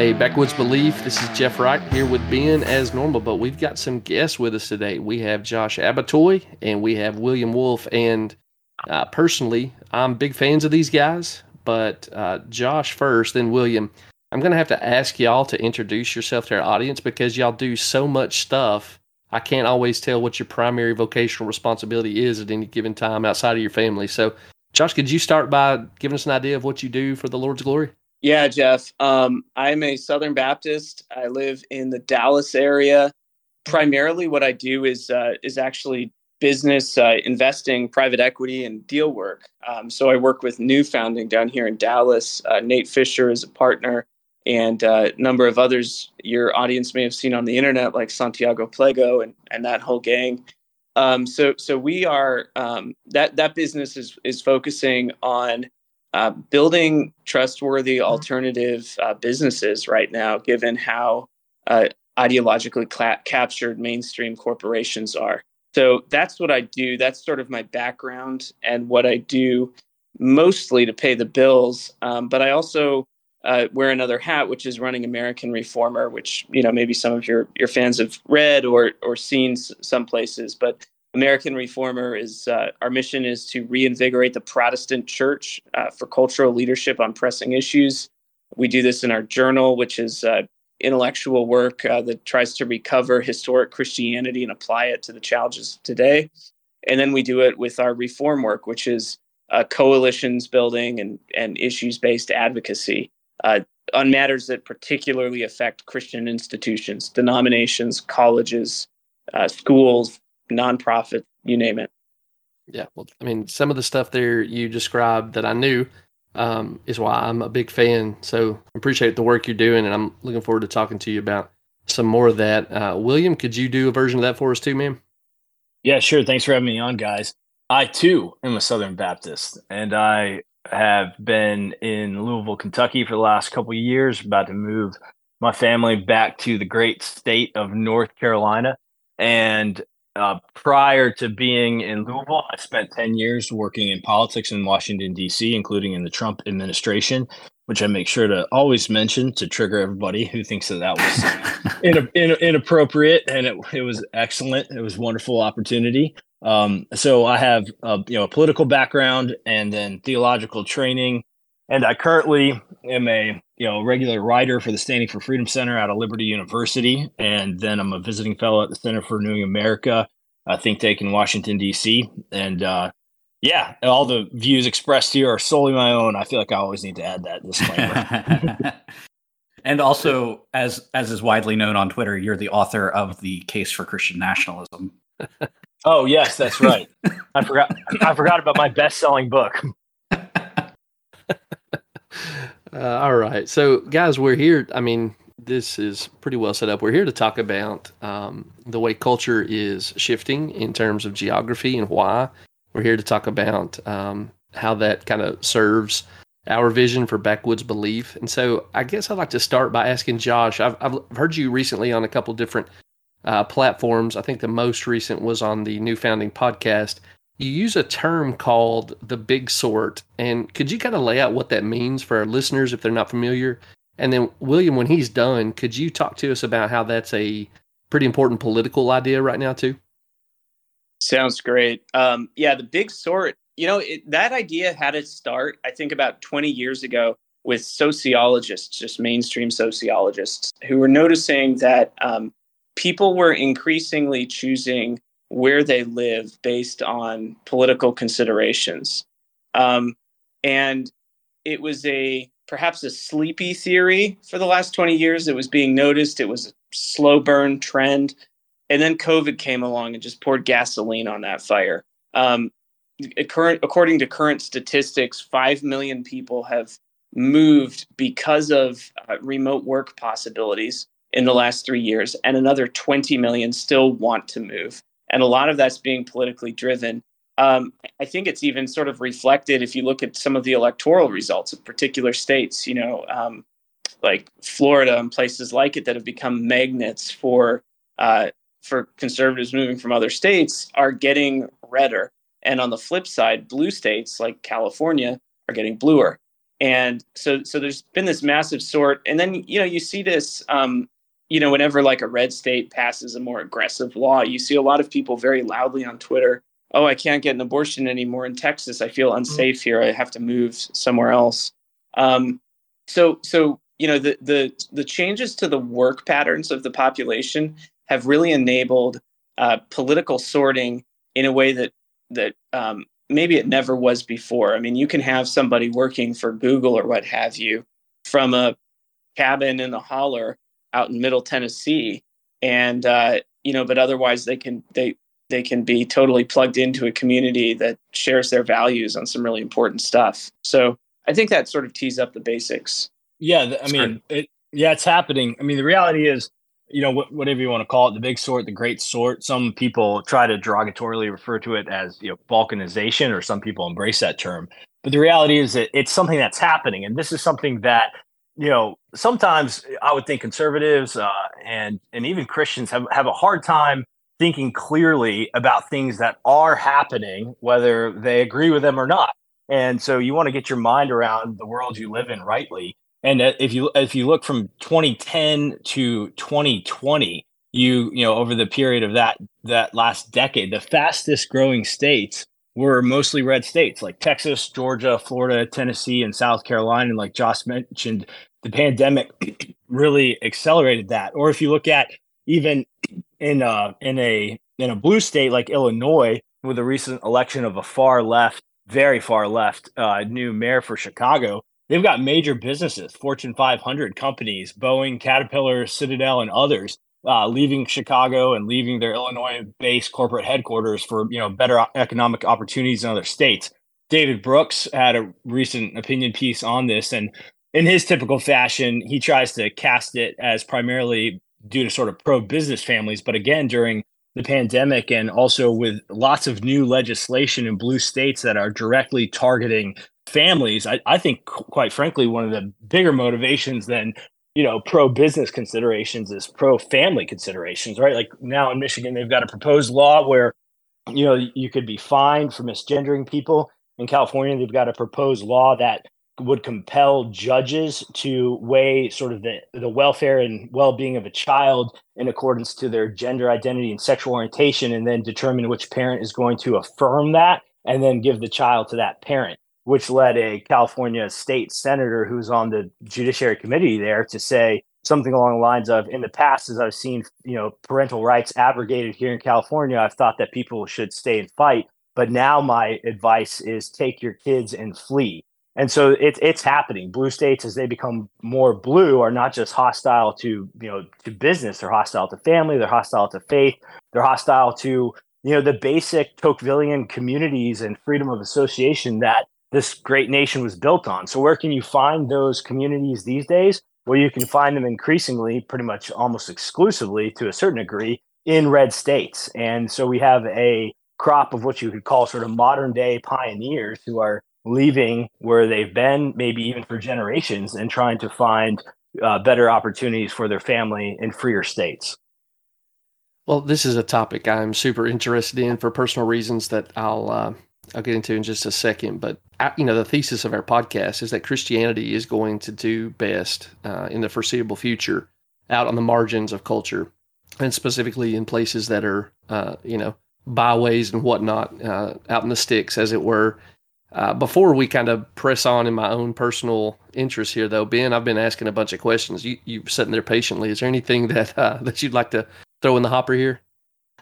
Hey, Backwoods Belief. This is Jeff Wright here with Ben as normal, but we've got some guests with us today. We have Josh Abbotoy and we have William Wolfe. And uh, personally, I'm big fans of these guys, but uh, Josh first, then William. I'm going to have to ask y'all to introduce yourself to our audience because y'all do so much stuff. I can't always tell what your primary vocational responsibility is at any given time outside of your family. So, Josh, could you start by giving us an idea of what you do for the Lord's glory? Yeah, Jeff. Um, I'm a Southern Baptist. I live in the Dallas area. Primarily, what I do is uh, is actually business uh, investing, private equity, and deal work. Um, so I work with New Founding down here in Dallas. Uh, Nate Fischer is a partner, and uh, a number of others your audience may have seen on the internet, like Santiago Pliego and and that whole gang. Um, so so we are um, that that business is is focusing on uh, building trustworthy mm-hmm. alternative uh, businesses right now, given how uh, ideologically cla- captured mainstream corporations are. So that's what I do. That's sort of my background and what I do mostly to pay the bills. Um, but I also uh, wear another hat, which is running American Reformer, which you know maybe some of your your fans have read or or seen some places. But American Reformer is uh, our mission is to reinvigorate the Protestant Church uh, for cultural leadership on pressing issues. We do this in our journal, which is uh, intellectual work uh, that tries to recover historic Christianity and apply it to the challenges of today. And then we do it with our reform work, which is uh, coalitions building and, and issues based advocacy uh, on matters that particularly affect Christian institutions, denominations, colleges, schools, nonprofit, you name it. Yeah, well, I mean, some of the stuff there you described that I knew um, is why I'm a big fan. So I appreciate the work you're doing, and I'm looking forward to talking to you about some more of that. Uh, William, could you do a version of that for us too, ma'am? Yeah, sure. Thanks for having me on, guys. I too am a Southern Baptist, and I have been in Louisville, Kentucky for the last couple of years, about to move my family back to the great state of North Carolina. And uh, prior to being in Louisville, I spent 10 years working in politics in Washington, D.C., including in the Trump administration, which I make sure to always mention to trigger everybody who thinks that that was in, in, inappropriate. And it, it was excellent. It was wonderful opportunity. Um, so I have a, you know, a political background and then theological training. And I currently am a you know regular writer for the Standing for Freedom Center out of Liberty University, and then I'm a visiting fellow at the Center for Renewing America, a think tank in Washington D.C. And uh, yeah, all the views expressed here are solely my own. I feel like I always need to add that disclaimer. and also, as as is widely known on Twitter, you're the author of the Case for Christian Nationalism. oh yes, that's right. I forgot. I forgot about my best-selling book. Uh, all right. So, guys, we're here. I mean, this is pretty well set up. We're here to talk about um, the way culture is shifting in terms of geography and why. We're here to talk about um, how that kind of serves our vision for backwoods belief. And so, I guess I'd like to start by asking Josh. I've, I've heard you recently on a couple different uh, platforms. I think the most recent was on the New Founding podcast you use a term called the big sort. And could you kind of lay out what that means for our listeners if they're not familiar? And then, William, when he's done, could you talk to us about how that's a pretty important political idea right now, too? Sounds great. Um, yeah, the big sort, you know, it, that idea had its start, I think, about 20 years ago with sociologists, just mainstream sociologists, who were noticing that um, people were increasingly choosing where they live based on political considerations. Um, and it was a perhaps a sleepy theory for the last 20 years. It was being noticed, it was a slow burn trend. And then COVID came along and just poured gasoline on that fire. Um, current, according to current statistics, 5 million people have moved because of uh, remote work possibilities in the last three years, and another 20 million still want to move and a lot of that's being politically driven. Um, I think it's even sort of reflected if you look at some of the electoral results of particular states, you know, um, like Florida and places like it that have become magnets for uh, for conservatives moving from other states are getting redder. And on the flip side, blue states like California are getting bluer. and so so there's been this massive sort and then you know you see this um, you know whenever like a red state passes a more aggressive law you see a lot of people very loudly on twitter oh i can't get an abortion anymore in texas. I feel unsafe here. I have to move somewhere else. Um, so so you know the the the changes to the work patterns of the population have really enabled uh, political sorting in a way that that um, maybe it never was before. I mean, you can have somebody working for Google or what have you from a cabin in the holler out in Middle Tennessee, and uh, you know, but otherwise they can they they can be totally plugged into a community that shares their values on some really important stuff. So I think that sort of tees up the basics. Yeah, I mean, it, yeah, it's happening. I mean, the reality is you know, whatever you want to call it, the big sort, the great sort. Some people try to derogatorily refer to it as, you know, balkanization, or some people embrace that term. But the reality is that it's something that's happening. And this is something that, you know, sometimes I would think conservatives uh, and, and even Christians have, have a hard time thinking clearly about things that are happening, whether they agree with them or not. And so you want to get your mind around the world you live in rightly. And if you if you look from 2010 to 2020, you you know over the period of that that last decade, the fastest growing states were mostly red states like Texas, Georgia, Florida, Tennessee, and South Carolina. And like Josh mentioned, the pandemic really accelerated that. Or if you look at even in a in a in a blue state like Illinois, with the recent election of a far left, very far left uh, new mayor for Chicago, they've got major businesses, Fortune 500 companies, Boeing, Caterpillar, Citadel, and others. Uh, leaving Chicago and leaving their Illinois-based corporate headquarters for you know better economic opportunities in other states. David Brooks had a recent opinion piece on this, and in his typical fashion, he tries to cast it as primarily due to sort of pro-business families. But again, during the pandemic and also with lots of new legislation in blue states that are directly targeting families, I, I think, quite frankly, one of the bigger motivations than you know pro business considerations is pro family considerations, right? Like now in Michigan, they've got a proposed law where you know you could be fined for misgendering people. In California, they've got a proposed law that would compel judges to weigh sort of the, the welfare and well-being of a child in accordance to their gender identity and sexual orientation and then determine which parent is going to affirm that and then give the child to that parent which led a California state senator who's on the judiciary committee there to say something along the lines of in the past as I've seen, you know, parental rights abrogated here in California, I've thought that people should stay and fight, but now my advice is take your kids and flee. And so it, it's happening. Blue states, as they become more blue, are not just hostile to you know to business. They're hostile to family. They're hostile to faith. They're hostile to you know the basic Tocquevillian communities and freedom of association that this great nation was built on. So where can you find those communities these days? Well, you can find them increasingly, pretty much almost exclusively to a certain degree, in red states. And so we have a crop of what you could call sort of modern day pioneers who are leaving where they've been, maybe even for generations, and trying to find uh, better opportunities for their family in freer states. Well, this is a topic I'm super interested in for personal reasons that I'll uh, I'll get into in just a second. But uh, you know, the thesis of our podcast is that Christianity is going to do best uh, in the foreseeable future out on the margins of culture, and specifically in places that are uh, you know byways and whatnot, uh, out in the sticks, as it were. Uh, before we kind of press on in my own personal interest here, though, Ben, I've been asking a bunch of questions. You you sitting there patiently. Is there anything that uh, that you'd like to throw in the hopper here?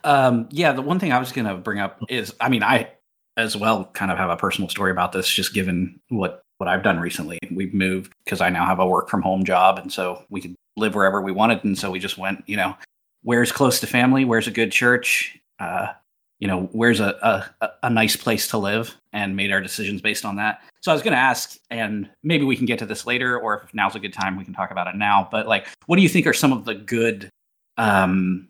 Um, yeah, the one thing I was going to bring up is, I mean, I as well kind of have a personal story about this, just given what what I've done recently. We've moved because I now have a work from home job, and so we could live wherever we wanted, and so we just went, you know, where's close to family, where's a good church, uh, you know, where's a, a a nice place to live, and made our decisions based on that. So I was going to ask, and maybe we can get to this later, or if now's a good time, we can talk about it now. But like, what do you think are some of the good um,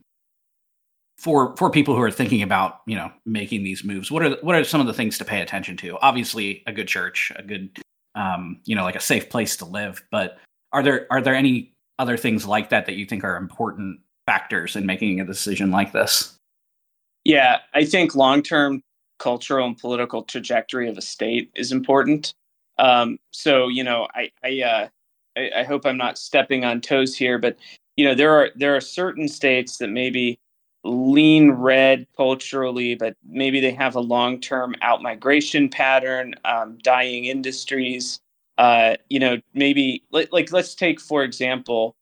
for for people who are thinking about you know making these moves what are what are some of the things to pay attention to? Obviously a good church a good um, you know like a safe place to live but are there are there any other things like that that you think are important factors in making a decision like this? Yeah i think long term cultural and political trajectory of a state is important. Um, so you know, I I, uh, I I hope I'm not stepping on toes here, but you know, there are there are certain states that maybe lean red culturally, but maybe they have a long term out migration pattern, um, dying industries. Uh, you know, maybe like, like let's take for example,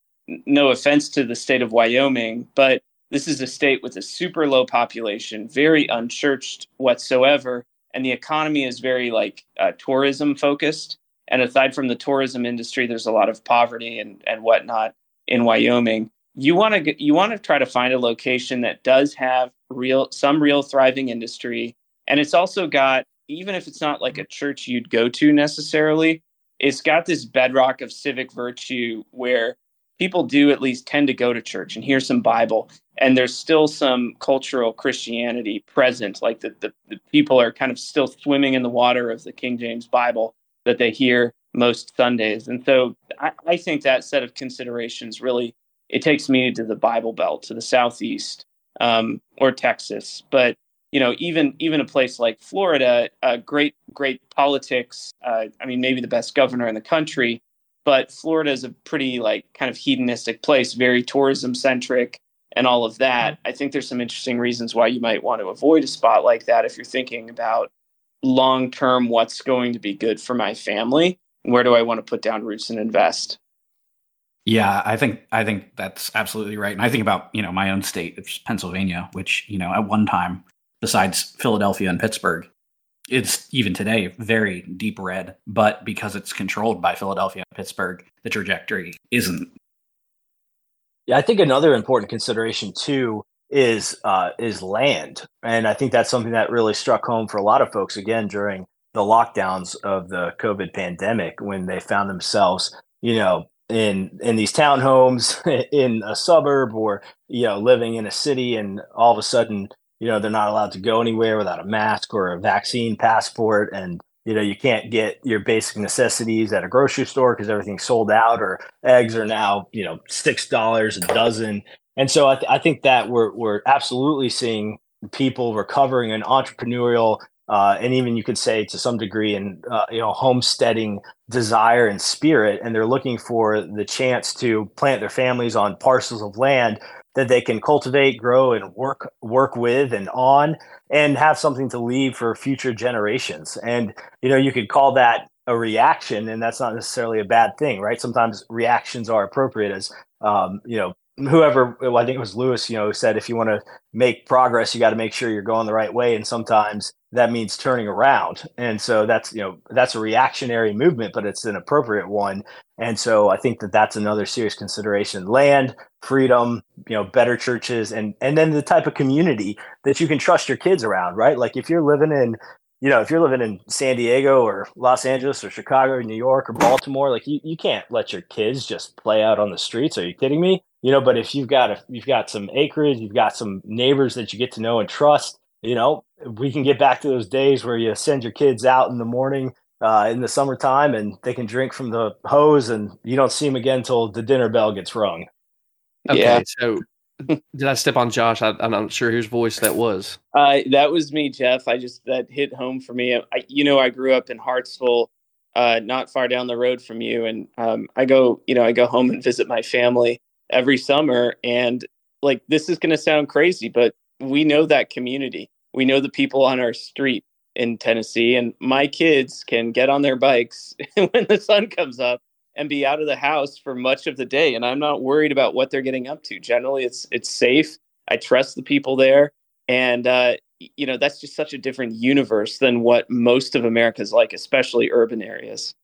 no offense to the state of Wyoming, but this is a state with a super low population, very unchurched whatsoever, and the economy is very like uh, tourism focused. And aside from the tourism industry, there's a lot of poverty and and whatnot in Wyoming. You want to you want to try to find a location that does have real some real thriving industry, and it's also got even if it's not like a church you'd go to necessarily, it's got this bedrock of civic virtue where people do at least tend to go to church and hear some Bible, and there's still some cultural Christianity present. Like the, the, the, people are kind of still swimming in the water of the King James Bible that they hear most Sundays. And so I, I think that set of considerations really it takes me to the Bible Belt, to the southeast um, or Texas. But you know, even even a place like Florida, uh, great great politics. Uh, I mean, maybe the best governor in the country, but Florida is a pretty like kind of hedonistic place, very tourism centric and all of that. Mm-hmm. I think there's some interesting reasons why you might want to avoid a spot like that if you're thinking about long term what's going to be good for my family. Where do I want to put down roots and invest? Yeah, I think I think that's absolutely right. And I think about, you know, my own state, which is Pennsylvania, which, you know, at one time, besides Philadelphia and Pittsburgh, it's even today very deep red, but because it's controlled by Philadelphia and Pittsburgh, the trajectory isn't. Yeah, I think another important consideration too is uh, is land, and I think that's something that really struck home for a lot of folks again during the lockdowns of the COVID pandemic when they found themselves, you know, in in these townhomes in a suburb or you know living in a city, and all of a sudden you know they're not allowed to go anywhere without a mask or a vaccine passport and you know you can't get your basic necessities at a grocery store because everything's sold out or eggs are now you know six dollars a dozen. And so I, th- I, think that we're, we're absolutely seeing people recovering and entrepreneurial uh, and even you could say to some degree in uh, you know homesteading desire and spirit and they're looking for the chance to plant their families on parcels of land that they can cultivate, grow, and work work with and on, and have something to leave for future generations. And you know, you could call that a reaction, and that's not necessarily a bad thing, right? Sometimes reactions are appropriate, as um, you know, whoever well, I think it was Lewis, you know, said if you want to make progress, you got to make sure you're going the right way, and sometimes that means turning around. And so that's you know that's a reactionary movement, but it's an appropriate one. And so I think that that's another serious consideration: land, freedom, you know, better churches, and and then the type of community that you can trust your kids around, right? Like if you're living in you know, if you're living in San Diego or Los Angeles or Chicago or New York or Baltimore, like you, you can't let your kids just play out on the streets. Are you kidding me? You know, but if you've got a, you've got some acreage, you've got some neighbors that you get to know and trust, you know, we can get back to those days where you send your kids out in the morning uh, in the summertime and they can drink from the hose and you don't see them again until the dinner bell gets rung. Okay, yeah. so did I step on Josh? I, am not sure whose voice that was. Uh, that was me, Jeff. I just that hit home for me. I, you know, I grew up in Hartsville, uh, not far down the road from you, and um, I go, you know, I go home and visit my family every summer. And like, this is going to sound crazy, but we know that community. We know the people on our street in Tennessee, and my kids can get on their bikes when the sun comes up and be out of the house for much of the day and i'm not worried about what they're getting up to. Generally it's it's safe. I trust the people there and uh, you know that's just such a different universe than what most of america's like especially urban areas.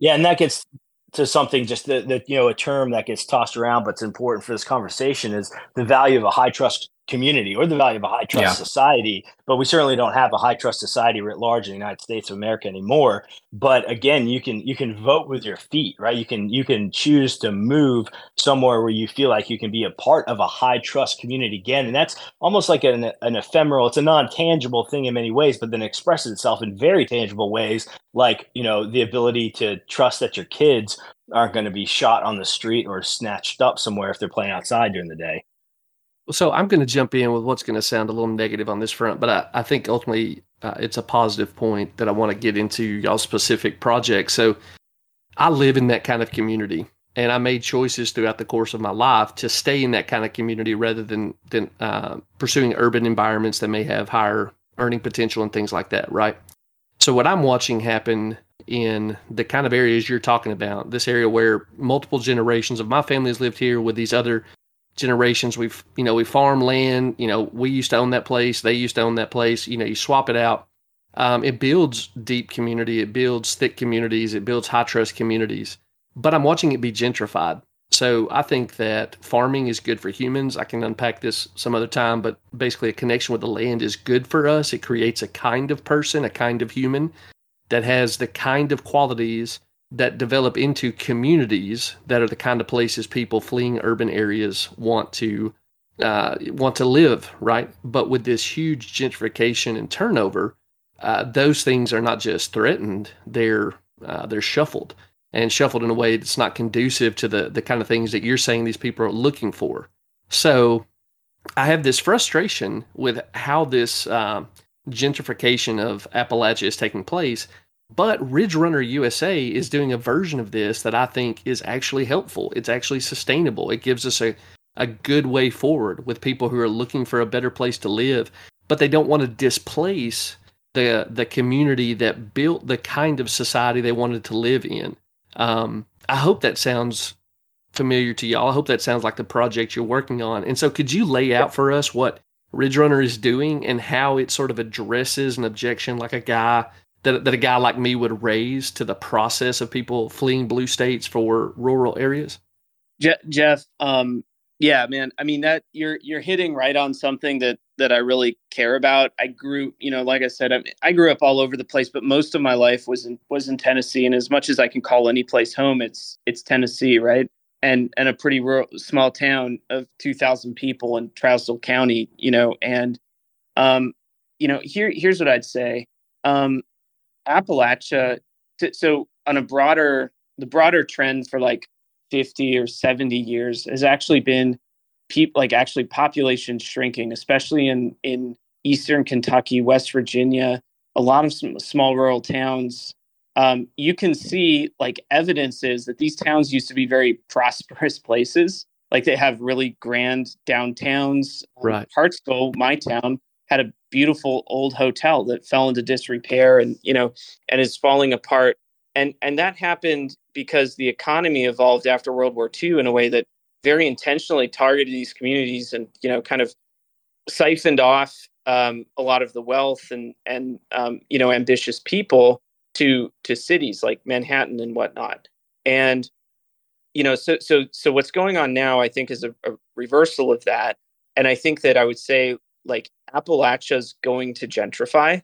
Yeah and that gets to something just that you know a term that gets tossed around but it's important for this conversation is the value of a high trust community or the value of a high trust yeah. society but we certainly don't have a high trust society writ large in the united states of america anymore. But again you can you can vote with your feet right? You can you can choose to move somewhere where you feel like you can be a part of a high trust community again. And that's almost like an, an ephemeral it's a non-tangible thing in many ways but then expresses itself in very tangible ways like you know the ability to trust that your kids aren't going to be shot on the street or snatched up somewhere if they're playing outside during the day so I'm going to jump in with what's going to sound a little negative on this front, but I, I think ultimately uh, it's a positive point that I want to get into y'all specific projects. So I live in that kind of community, and I made choices throughout the course of my life to stay in that kind of community rather than than uh, pursuing urban environments that may have higher earning potential and things like that. Right. So what I'm watching happen in the kind of areas you're talking about, this area where multiple generations of my family has lived here with these other generations we've you know we farm land you know we used to own that place they used to own that place you know you swap it out. Um, it builds deep community it builds thick communities it builds high trust communities but i'm watching it be gentrified. So i think that farming is good for humans. I can unpack this some other time but basically a connection with the land is good for us. It creates a kind of person a kind of human that has the kind of qualities that develop into communities that are the kind of places people fleeing urban areas want to uh, want to live, right? But with this huge gentrification and turnover, uh, those things are not just threatened; they're uh, they're shuffled and shuffled in a way that's not conducive to the the kind of things that you're saying these people are looking for. So, I have this frustration with how this uh, gentrification of Appalachia is taking place but Ridge Runner USA is doing a version of this that I think is actually helpful. It's actually sustainable. It gives us a, a good way forward with people who are looking for a better place to live, but they don't want to displace the the community that built the kind of society they wanted to live in. Um, I hope that sounds familiar to y'all. I hope that sounds like the project you're working on. And so, could you lay out for us what Ridge Runner is doing and how it sort of addresses an objection like a guy that, that a guy like me would raise to the process of people fleeing blue states for rural areas? Jeff, um, yeah, man. I mean that you're you're hitting right on something that that I really care about. I grew, you know, like I said, I, I grew up all over the place, but most of my life was in was in Tennessee. And as much as I can call any place home, it's it's Tennessee, right? And and a pretty rural, small town of two thousand people in Trousdale County, you know. And um, you know, here here's what I'd say. Um, Appalachia, so on a broader, the broader trend for like 50 or 70 years has actually been people like actually population shrinking, especially in, in Eastern Kentucky, West Virginia, a lot of small rural towns. Um, you can see like evidences that these towns used to be very prosperous places. Like they have really grand downtowns. Right. Hartsville, my town, had a beautiful old hotel that fell into disrepair and you know and is falling apart. And and that happened because the economy evolved after world war ii in a way that very intentionally targeted these communities and you know kind of siphoned off um, a lot of the wealth and and um, you know ambitious people to to cities like manhattan and whatnot. And you know so so so what's going on now i think is a, a reversal of that. And i think that i would say like Appalachia's going to gentrify.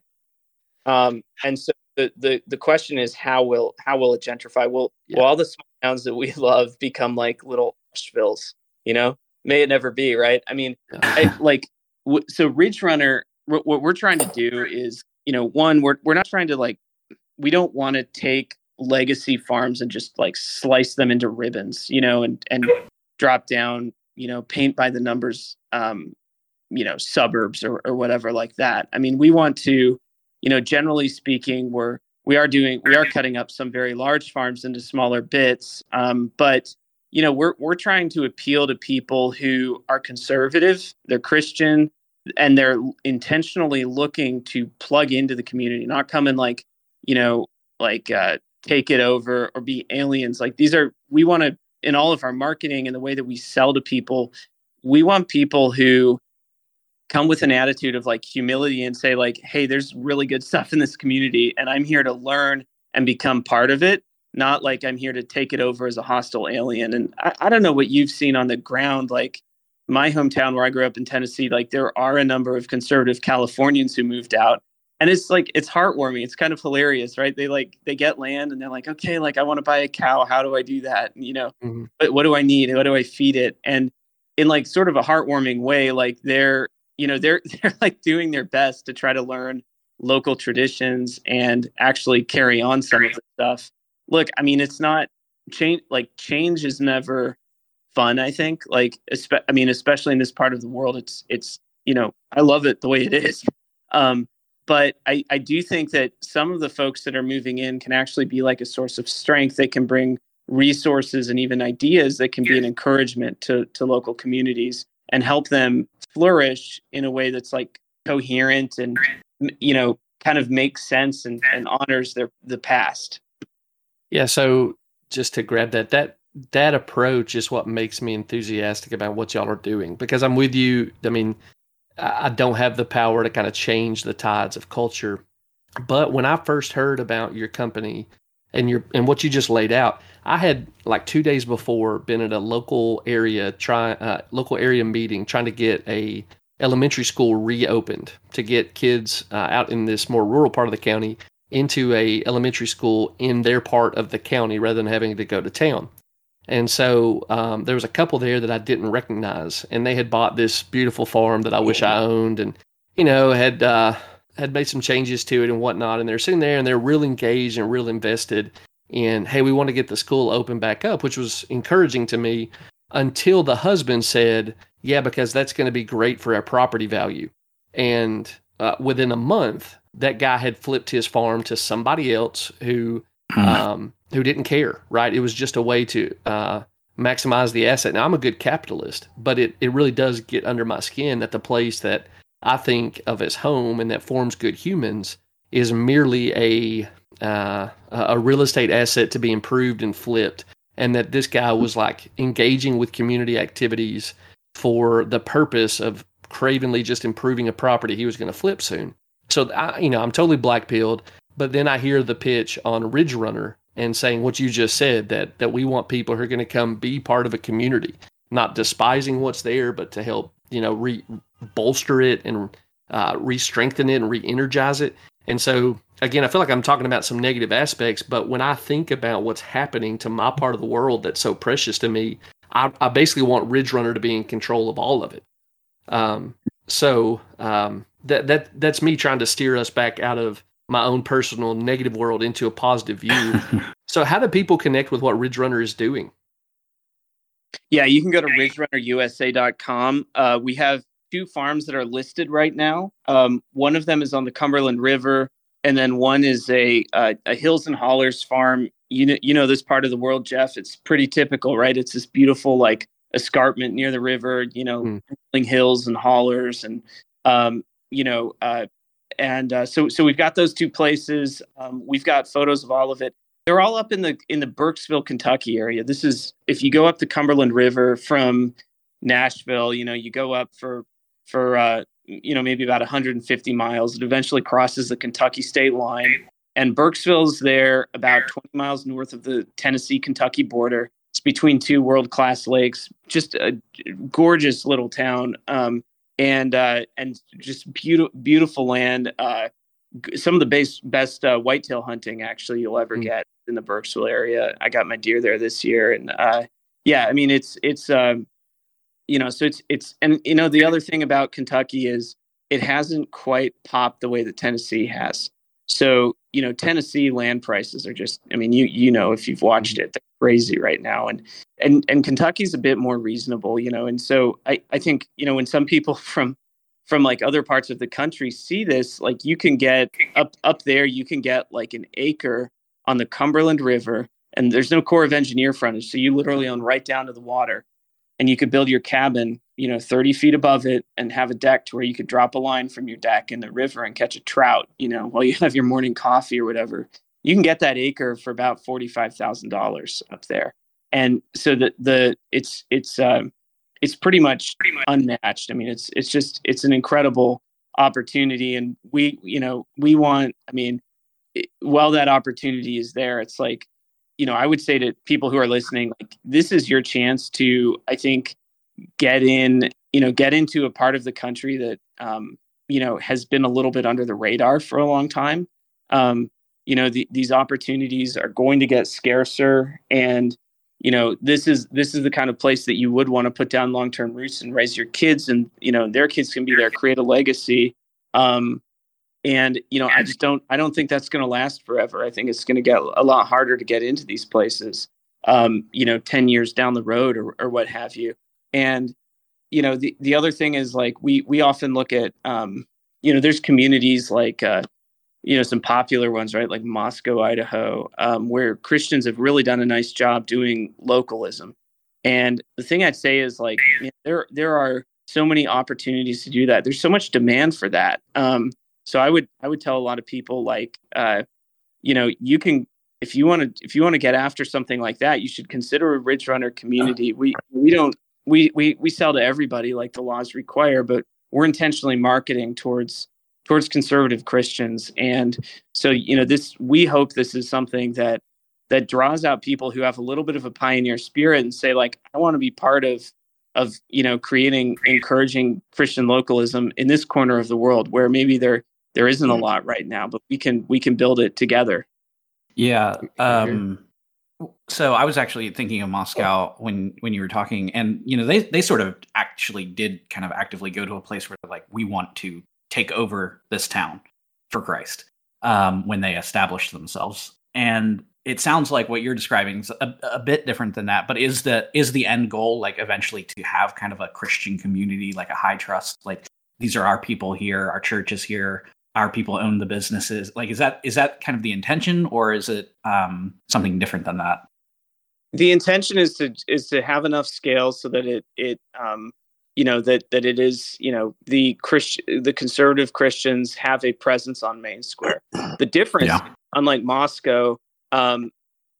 Um, and so the, the the question is how will how will it gentrify? Will yeah. will all the small towns that we love become like little Ashevilles? You know, may it never be, right? I mean, I, like w- so Ridge Runner. W- what we're trying to do is, you know, one we're we're not trying to like we don't want to take legacy farms and just like slice them into ribbons, you know, and and drop down, you know, paint by the numbers um, you know suburbs or, or whatever like that. I mean we want to you know generally speaking we're we are doing we are cutting up some very large farms into smaller bits. Um, but you know we're we're trying to appeal to people who are conservative they're christian and they're intentionally looking to plug into the community not come and like you know like uh, take it over or be aliens. Like these are we want to in all of our marketing and the way that we sell to people we want people who come with an attitude of like humility and say like hey there's really good stuff in this community and i'm here to learn and become part of it not like i'm here to take it over as a hostile alien. And i, I don't know what you've seen on the ground like my hometown where i grew up in tennessee like there are a number of conservative californians who moved out and it's like it's heartwarming. It's kind of hilarious right? They like they get land and they're like okay like i want to buy a cow how do i do that? And, you know mm-hmm. but what do i need? What do i feed it? And in like sort of a heartwarming way like they're you know they're they're like doing their best to try to learn local traditions and actually carry on some of the stuff. Look i mean it's not change like change is never fun i think. Like espe- i mean especially in this part of the world it's it's you know i love it the way it is. Um but I, I do think that some of the folks that are moving in can actually be like a source of strength. They can bring resources and even ideas that can be an encouragement to, to local communities and help them flourish in a way that's like coherent and you know kind of makes sense and, and honors their the past. Yeah so just to grab that that that approach is what makes me enthusiastic about what y'all are doing because i'm with you. I mean i don't have the power to kind of change the tides of culture but when i first heard about your company and your and what you just laid out i had like two days before been at a local area try uh, local area meeting trying to get a elementary school reopened to get kids uh, out in this more rural part of the county into a elementary school in their part of the county rather than having to go to town. And so um, there was a couple there that i didn't recognize and they had bought this beautiful farm that i wish i owned and you know had uh, had made some changes to it and whatnot, and they're sitting there and they're real engaged and real invested in, hey, we want to get the school open back up, which was encouraging to me until the husband said, yeah, because that's going to be great for our property value. And uh, within a month, that guy had flipped his farm to somebody else who hmm. um, who didn't care. Right? It was just a way to uh, maximize the asset. Now I'm a good capitalist, but it it really does get under my skin that the place that I think of as home and that forms good humans is merely a uh, a real estate asset to be improved and flipped, and that this guy was like engaging with community activities for the purpose of cravenly just improving a property he was going to flip soon. So I, you know, I'm totally black pilled, but then I hear the pitch on Ridge Runner and saying what you just said that that we want people who are going to come be part of a community, not despising what's there, but to help you know re bolster it and uh, re-strengthen it and re-energize it. And so again, I feel like I'm talking about some negative aspects, but when I think about what's happening to my part of the world that's so precious to me, I, I basically want Ridge Runner to be in control of all of it. Um, so um, that that that's me trying to steer us back out of my own personal negative world into a positive view. so how do people connect with what Ridge Runner is doing? Yeah, you can go to ridgerunnerusa.com. Uh, we have two farms that are listed right now. Um, one of them is on the Cumberland River, and then one is a a, a Hills and Hollers farm. You know, you know this part of the world, Jeff. It's pretty typical, right? It's this beautiful like escarpment near the river. You know, mm. hills and hollers, and um, you know, uh, and uh, so so we've got those two places. Um, we've got photos of all of it. They're all up in the in the Burkesville, Kentucky area. This is if you go up the Cumberland River from Nashville, you know, you go up for for uh, you know maybe about 150 miles. It eventually crosses the Kentucky state line, and Burkesville's there about 20 miles north of the Tennessee Kentucky border. It's between two world class lakes. Just a gorgeous little town, um, and uh, and just beautiful beautiful land. Uh, some of the base, best uh, whitetail hunting actually you'll ever mm. get in the Burkesville area. I got my deer there this year, and uh, yeah, I mean it's it's um, you know, so it's it's and you know the other thing about Kentucky is it hasn't quite popped the way that Tennessee has. So you know, Tennessee land prices are just I mean, you you know if you've watched it, they're crazy right now, and and and Kentucky's a bit more reasonable, you know, and so I I think you know when some people from from like other parts of the country see this like you can get up up there you can get like an acre on the cumberland river and there's no corps of engineer frontage so you literally own right down to the water and you could build your cabin, you know, 30 feet above it and have a deck to where you could drop a line from your deck in the river and catch a trout, you know, while you have your morning coffee or whatever. You can get that acre for about $45,000 up there. And so the, the, it's, it's, um, it's pretty much unmatched. I mean, it's, it's just, it's an incredible opportunity. And we, you know, we want, I mean, while that opportunity is there, it's like, you know, I would say to people who are listening, like this is your chance to, I think, get in, you know, get into a part of the country that, um, you know, has been a little bit under the radar for a long time. Um, you know, the, these opportunities are going to get scarcer, and you know, this is this is the kind of place that you would want to put down long term roots and raise your kids, and you know, their kids can be there, create a legacy. Um, and you know i just don't i don't think that's going to last forever i think it's going to get a lot harder to get into these places um, you know 10 years down the road or, or what have you and you know the, the other thing is like we we often look at um, you know, there's communities like, uh, you know, some popular ones, right? Like Moscow, Idaho, um, where Christians have really done a nice job doing localism. And the thing I'd say is like, you know, there, there are so many opportunities to do that. There's so much demand for that. Um, so I would, I would tell a lot of people like, uh, you know, you can, if you want to, if you want to get after something like that, you should consider a Ridge Runner community. We, we don't, we, we, we sell to everybody like the laws require, but we're intentionally marketing towards towards conservative Christians. And so, you know, this we hope this is something that that draws out people who have a little bit of a pioneer spirit and say, like, I want to be part of of you know creating encouraging Christian localism in this corner of the world where maybe there there isn't a lot right now, but we can we can build it together. Yeah. Um, so I was actually thinking of Moscow when when you were talking, and you know they they sort of actually did kind of actively go to a place where they're like, we want to take over this town for Christ um, when they established themselves. And it sounds like what you're describing is a, a, bit different than that. But is the is the end goal like eventually to have kind of a Christian community, like a high trust, like these are our people here, our church is here, our people own the businesses. Like is that is that kind of the intention, or is it um, something different than that? The intention is to is to have enough scale so that it it um, you know that that it is you know the Christian the conservative Christians have a presence on Main Square. The difference, yeah. unlike Moscow, um,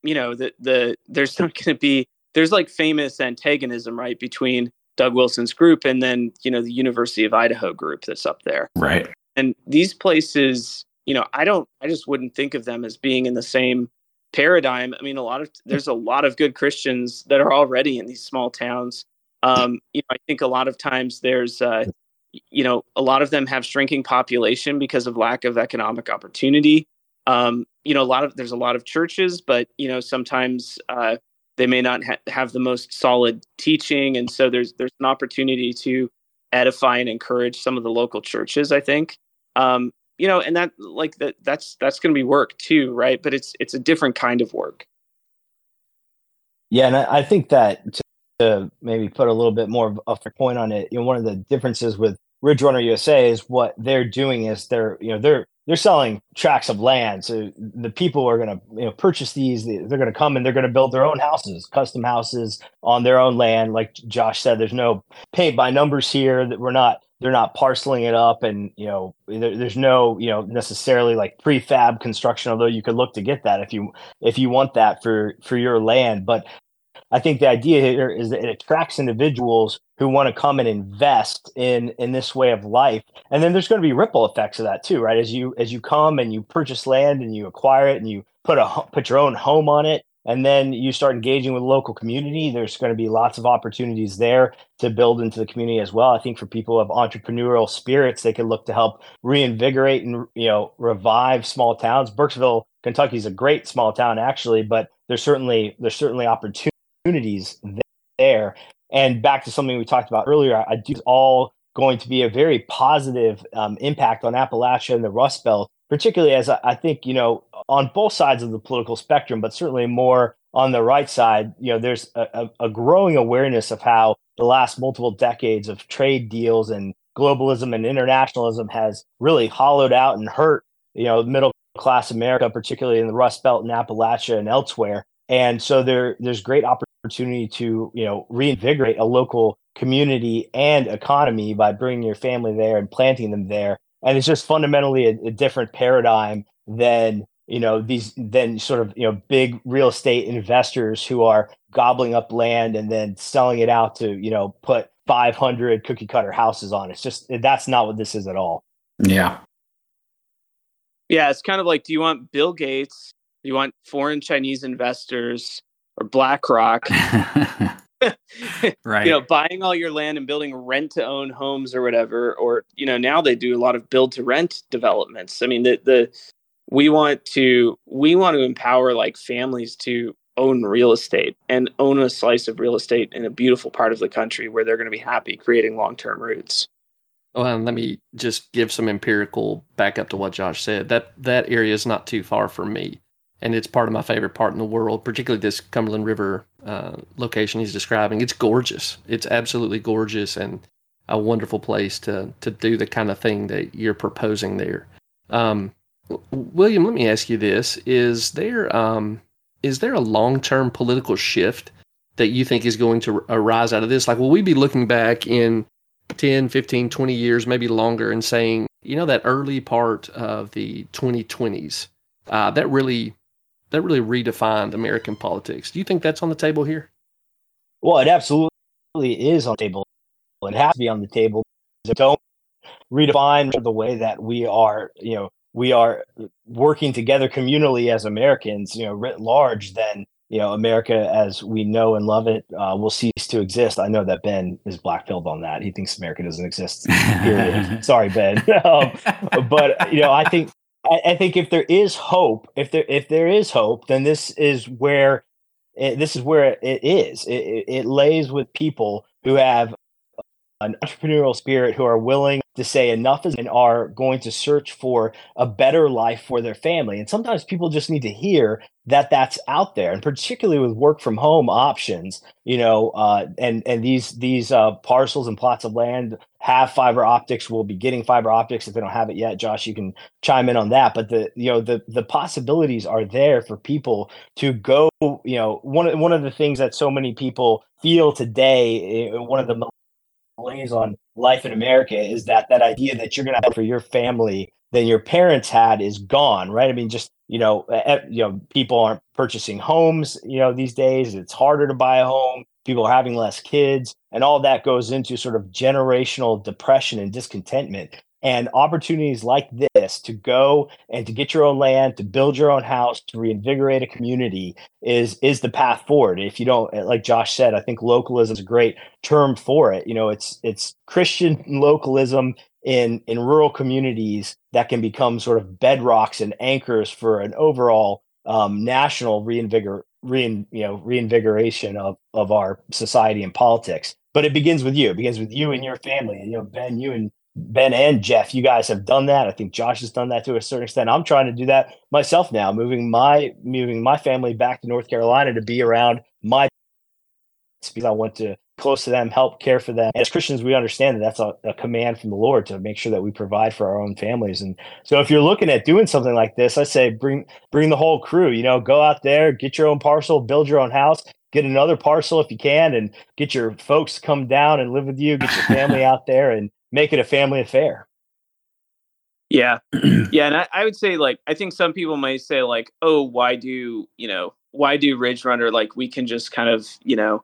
you know the the there's not going to be there's like famous antagonism right between Doug Wilson's group and then you know the University of Idaho group that's up there. Right. And these places, you know, I don't I just wouldn't think of them as being in the same paradigm. I mean, a lot of there's a lot of good Christians that are already in these small towns um, you know, I think a lot of times there's, uh, you know, a lot of them have shrinking population because of lack of economic opportunity. Um, you know, a lot of there's a lot of churches, but you know, sometimes uh, they may not ha- have the most solid teaching, and so there's there's an opportunity to edify and encourage some of the local churches. I think, um, you know, and that like that that's that's going to be work too, right? But it's it's a different kind of work. Yeah, and I, I think that to maybe put a little bit more of a point on it, you know, one of the differences with Ridge Runner USA is what they're doing is they're, you know, they're they're selling tracts of land. So the people are going to, you know, purchase these. They're going to come and they're going to build their own houses, custom houses on their own land. Like Josh said, there's no paint by numbers here. That we're not they're not parceling it up and you know there, there's no you know necessarily like prefab construction although you could look to get that if you if you want that for for your land but I think the idea here is that it attracts individuals who want to come and invest in in this way of life, and then there's going to be ripple effects of that too, right? As you as you come and you purchase land and you acquire it and you put a put your own home on it, and then you start engaging with local community. There's going to be lots of opportunities there to build into the community as well. I think for people have entrepreneurial spirits, they can look to help reinvigorate and you know revive small towns. Burkesville, Kentucky is a great small town actually, but there's certainly there's certainly opportunities there. And back to something we talked about earlier, I do all going to be a very positive um, impact on Appalachia and the Rust Belt, particularly as I, think, you know, on both sides of the political spectrum, but certainly more on the right side, you know, there's a, a, growing awareness of how the last multiple decades of trade deals and globalism and internationalism has really hollowed out and hurt, you know, middle class America, particularly in the Rust Belt and Appalachia and elsewhere. And so there, there's great opportunity to you know reinvigorate a local community and economy by bringing your family there and planting them there and it's just fundamentally a, a different paradigm than you know these then sort of you know big real estate investors who are gobbling up land and then selling it out to you know put 500 cookie cutter houses on it's just that's not what this is at all yeah yeah it's kind of like do you want bill gates do you want foreign chinese investors or BlackRock. right. You know, buying all your land and building rent to own homes or whatever. Or, you know, now they do a lot of build to rent developments. I mean, the, the, we want to, we want to empower like families to own real estate and own a slice of real estate in a beautiful part of the country where they're going to be happy creating long-term roots. Well, and let me just give some empirical backup to what Josh said. That that area is not too far from me and it's part of my favorite part in the world, particularly this Cumberland River uh, location he's describing. It's gorgeous. It's absolutely gorgeous, and a wonderful place to to do the kind of thing that you're proposing there. Um, William, let me ask you this: Is there um, is there a long term political shift that you think is going to arise out of this? Like, will we be looking back in 10, 15, 20 years, maybe longer, and saying, you know, that early part of the 2020s, uh, that really that really redefined American politics. Do you think that's on the table here? Well, it absolutely is on the table. It has to be on the table. Don't redefine the way that we are, you know, we are working together communally as Americans, you know, writ large, then you know America as we know and love it uh, will cease to exist. I know that Ben is blackpilled on that. He thinks America doesn't exist. Sorry, Ben. um, but you know, I think I, I, think if there is hope, if there if there is hope, then this is where it, this is where it is. It, it, it lays with people who have an entrepreneurial spirit, who are willing to say enough is and are going to search for a better life for their family. And sometimes people just need to hear that that's out there, and particularly with work from home options, you know, uh, and and these these uh, parcels and plots of land have fiber optics. We'll be getting fiber optics if they don't have it yet. Josh, you can chime in on that. But the you know the the possibilities are there for people to go. You know, one one of the things that so many people feel today, eh, one of the malaise on life in America is that that idea that you're going to have for your family than your parents had is gone, right? I mean, just you know, you know, people aren't purchasing homes, you know, these days. It's harder to buy a home. People are having less kids, and all that goes into sort of generational depression and discontentment and opportunities like this to go and to get your own land to build your own house to reinvigorate a community is is the path forward. If you don't like josh said i think localism is a great term for it. You know it's it's christian localism in in rural communities that can become sort of bedrocks and anchors for an overall um, national reinvigor rein, you know reinvigoration of of our society and politics. But it begins with you. It begins with you and your family and you know ben you and Ben and Jeff, you guys have done that. I think Josh has done that to a certain extent. I'm trying to do that myself now, moving my moving my family back to North Carolina to be around my because I want to close to them, help care for them. As Christians, we understand that that's a, a, command from the Lord to make sure that we provide for our own families. And so, if you're looking at doing something like this, I say bring bring the whole crew. You know, go out there, get your own parcel, build your own house, get another parcel if you can, and get your folks to come down and live with you. Get your family out there and make it a family affair. Yeah. Yeah. And I, I, would say, like, I think some people might say, like, oh, why do, you know, why do Ridge Runner? Like, we can just kind of, you know,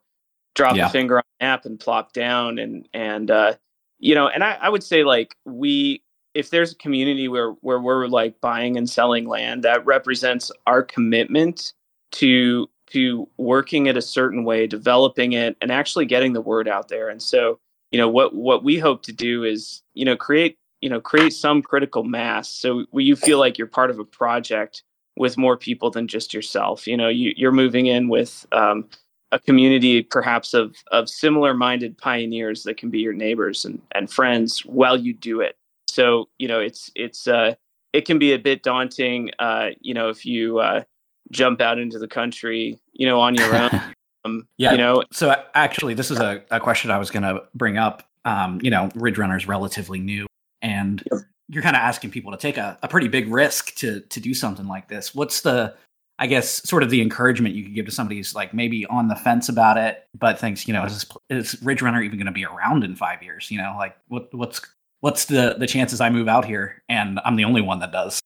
drop yeah. a finger on the app and plop down. And, and, uh, you know, and I, I would say, like, we, if there's a community where, where we're like buying and selling land, that represents our commitment to, to working it a certain way, developing it, and actually getting the word out there. And so, you know what what we hope to do is you know create you know create some critical mass so you feel like you're part of a project with more people than just yourself. You know you, you're moving in with um, a community perhaps of of similar minded pioneers that can be your neighbors and, and friends while you do it. So you know it's it's uh it can be a bit daunting uh you know if you uh jump out into the country you know on your own Um, yeah, you know. So actually, this is a, a question I was going to bring up. Um, you know, Ridge Runner is relatively new, and yep. you're kind of asking people to take a, a pretty big risk to to do something like this. What's the I guess sort of the encouragement you could give to somebody who's like maybe on the fence about it, but thinks, you know, is, this, is Ridge Runner even going to be around in five years? You know, like what what's what's the the chances I move out here and I'm the only one that does?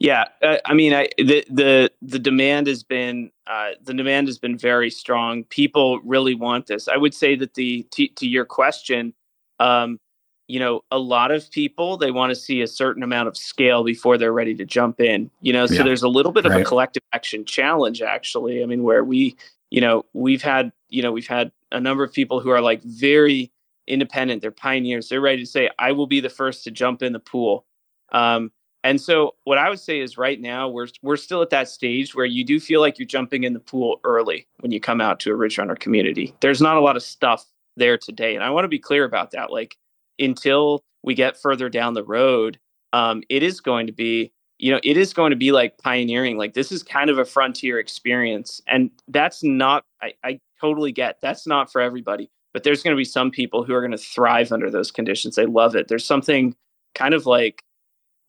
Yeah, uh, I mean, I the the the demand has been uh, the demand has been very strong. People really want this. I would say that the to, to your question, um, you know, a lot of people they want to see a certain amount of scale before they're ready to jump in. You know, so yeah. there's a little bit of right. a collective action challenge actually. I mean, where we, you know, we've had you know we've had a number of people who are like very independent. They're pioneers. They're ready to say, "I will be the first to jump in the pool." Um, and so what I would say is right now we're we're still at that stage where you do feel like you're jumping in the pool early when you come out to a Ridge Runner community. There's not a lot of stuff there today. And I want to be clear about that. Like until we get further down the road, um, it is going to be, you know, it is going to be like pioneering. Like this is kind of a frontier experience. And that's not I, I totally get that's not for everybody. but there's going to be some people who are going to thrive under those conditions. They love it. There's something kind of like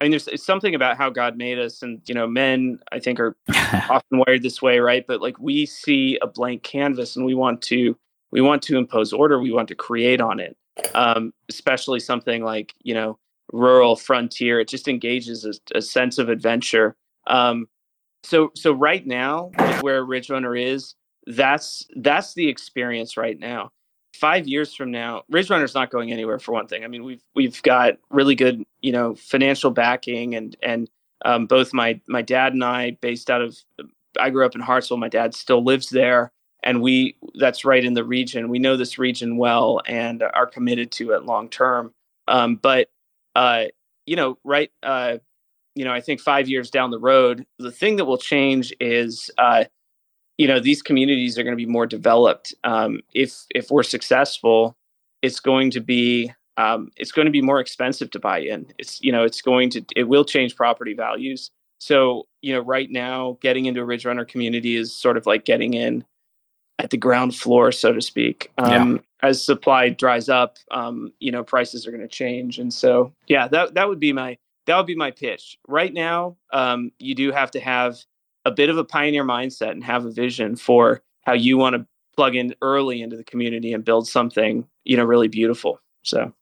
I mean, there's something about how God made us, and you know, men I think are often wired this way, right? But like we see a blank canvas, and we want to we want to impose order, we want to create on it. Um, especially something like you know, rural frontier. It just engages a, a sense of adventure. Um, so so right now, where Ridge Runner is, that's that's the experience right now five years from now, Ridge Runner's not going anywhere for one thing. I mean, we've we've got really good, you know, financial backing and and um, both my my dad and I, based out of, I grew up in Hartsville. My dad still lives there, and we that's right in the region. We know this region well and are committed to it long term. Um, but uh, you know, right, uh, you know, I think five years down the road, the thing that will change is uh, you know these communities are going to be more developed um, if if we're successful it's going to be um, it's going to be more expensive to buy in. It's you know it's going to it will change property values. So you know right now getting into a ridge runner community is sort of like getting in at the ground floor so to speak. Um, yeah. as supply dries up um, you know prices are going to change. And so yeah that that would be my that would be my pitch. Right now um, you do have to have a bit of a pioneer mindset and have a vision for how you want to plug in early into the community and build something you know really beautiful. So.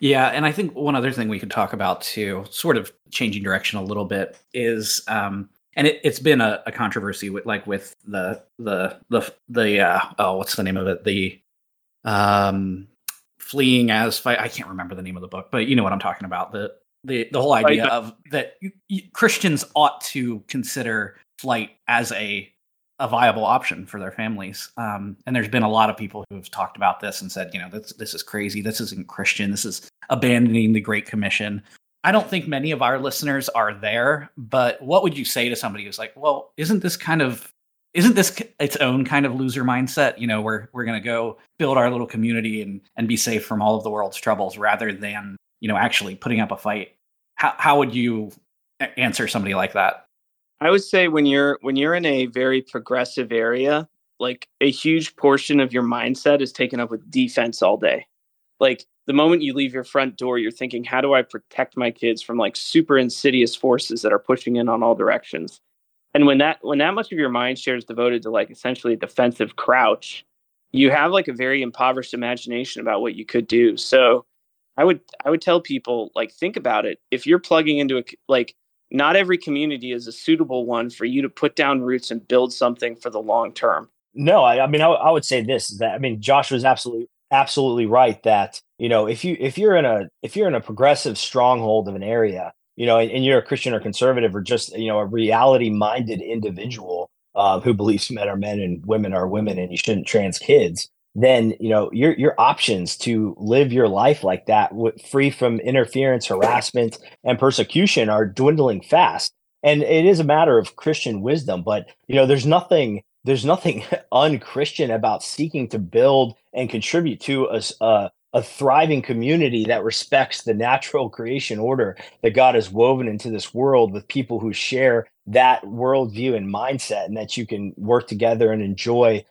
Yeah and i think one other thing we could talk about too sort of changing direction a little bit is um and it, has been a, a, controversy with like with the the the the uh oh what's the name of it? The um fleeing as i can't remember the name of the book but you know what i'm talking about the the the whole idea right. of that you, you, Christians ought to consider flight as a a viable option for their families. Um, and there's been a lot of people who have talked about this and said, you know, this this is crazy. This isn't Christian. This is abandoning the Great Commission. I don't think many of our listeners are there, but what would you say to somebody who's like, well, isn't this kind of isn't this its own kind of loser mindset? You know, we're we're going to go build our little community and and be safe from all of the world's troubles rather than you know actually putting up a fight. How how would you answer somebody like that? I would say when you're when you're in a very progressive area like a huge portion of your mindset is taken up with defense all day. Like the moment you leave your front door you're thinking how do i protect my kids from like super insidious forces that are pushing in on all directions? And when that when that much of your mind share is devoted to like essentially a defensive crouch you have like a very impoverished imagination about what you could do. So I would I would tell people like think about it. If you're plugging into a like not every community is a suitable one for you to put down roots and build something for the long term. No, I, I mean I, I would say this that I mean Josh was absolutely absolutely right that you know if you if you're in a if you're in a progressive stronghold of an area you know and, and you're a Christian or conservative or just you know a reality minded individual uh, who believes men are men and women are women and you shouldn't trans kids then you know your your options to live your life like that free from interference harassment and persecution are dwindling fast. And it is a matter of christian wisdom but you know there's nothing there's nothing unchristian about seeking to build and contribute to a, a, a thriving community that respects the natural creation order that god has woven into this world with people who share that worldview and mindset and that you can work together and enjoy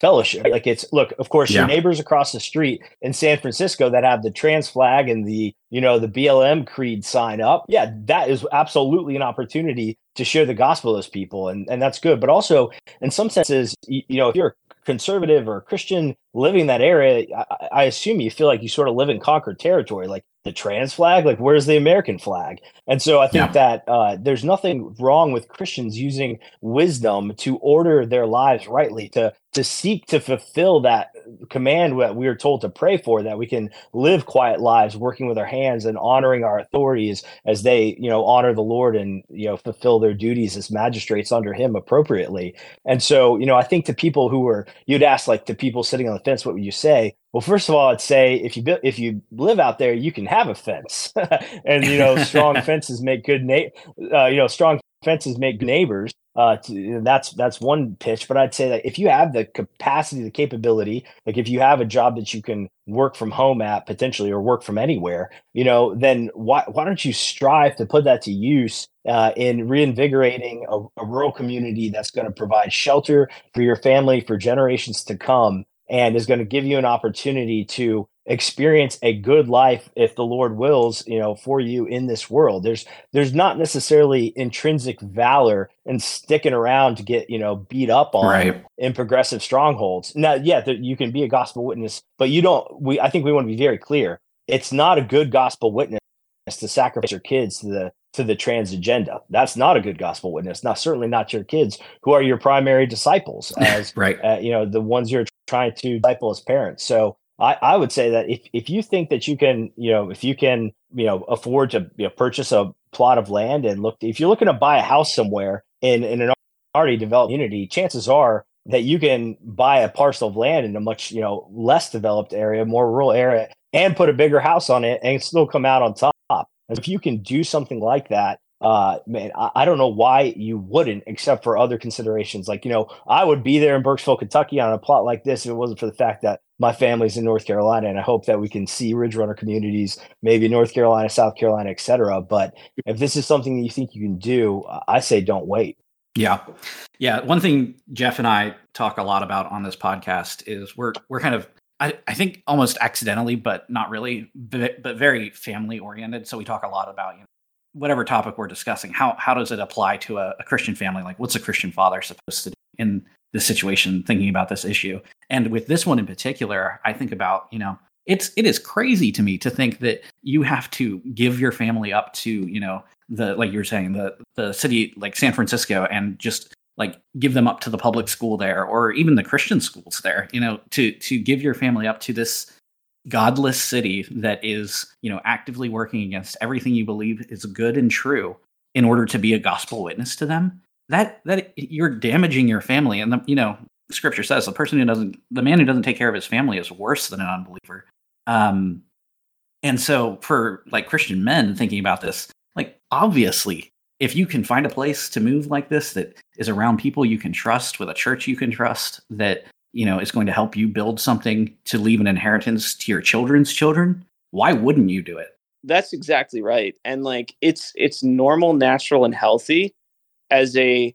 fellowship. Like it's look, of course, yeah. your neighbors across the street in San Francisco that have the trans flag and the you know the BLM creed sign up. Yeah, that is absolutely an opportunity to share the gospel with people, and and that's good. But also, in some senses, you, you know, if you're conservative or Christian living in that area, I, I, assume you feel like you sort of live in conquered territory. Like the trans flag, like where's the American flag? And so I think yeah. that uh, there's nothing wrong with Christians using wisdom to order their lives rightly, to to seek to fulfill that command that we are told to pray for, that we can live quiet lives, working with our hands and honoring our authorities as they, you know, honor the Lord and you know fulfill their duties as magistrates under Him appropriately. And so, you know, I think to people who were you'd ask like to people sitting on the fence, what would you say? Well, first of all, I'd say if you if you live out there, you can have a fence, and you know, strong fences make good na- uh, you know, strong fences make neighbors. Uh, to, that's that's one pitch. But I'd say that if you have the capacity, the capability, like if you have a job that you can work from home at potentially or work from anywhere, you know, then why why don't you strive to put that to use uh, in reinvigorating a, a rural community that's going to provide shelter for your family for generations to come and is going to give you an opportunity to experience a good life if the lord wills you know for you in this world. There's there's not necessarily intrinsic valor in sticking around to get you know beat up on Right. in progressive strongholds. Now yeah there, you can be a gospel witness but you don't we i think we want to be very clear. It's not a good gospel witness to sacrifice your kids to the to the trans agenda. That's not a good gospel witness. Not certainly not your kids who are your primary disciples as Right. uh, you know the ones you're trying to disciple as parents. So I, I would say that if, if you think that you can you know if you can you know afford to you know, purchase a plot of land and look if you're looking to buy a house somewhere in, in an already developed community chances are that you can buy a parcel of land in a much you know less developed area more rural area and put a bigger house on it and still come out on top. And if you can do something like that uh man I, I don't know why you wouldn't except for other considerations like you know i would be there in burkesville kentucky on a plot like this if it wasn't for the fact that my family's in north carolina and i hope that we can see ridge runner communities maybe north carolina south carolina etc but if this is something that you think you can do i say don't wait Yeah. Yeah. One thing Jeff and I talk a lot about on this podcast is we're we're kind of I, I think almost accidentally, but not really, but, but very family oriented. So we talk a lot about you know, whatever topic we're discussing. How how does it apply to a, a Christian family? Like, what's a Christian father supposed to do in this situation? Thinking about this issue, and with this one in particular, I think about you know it's it is crazy to me to think that you have to give your family up to you know the like you were saying the the city like San Francisco and just like give them up to the public school there or even the Christian schools there you know to to give your family up to this godless city that is you know actively working against everything you believe is good and true in order to be a gospel witness to them that that you're damaging your family. And the, you know scripture says the person who doesn't the man who doesn't take care of his family is worse than an unbeliever. Um and so for like christian men thinking about this like obviously if you can find a place to move like this that is around people you can trust with a church you can trust that you know is going to help you build something to leave an inheritance to your children's children why wouldn't you do it? That's exactly right. And like it's it's normal natural and healthy as a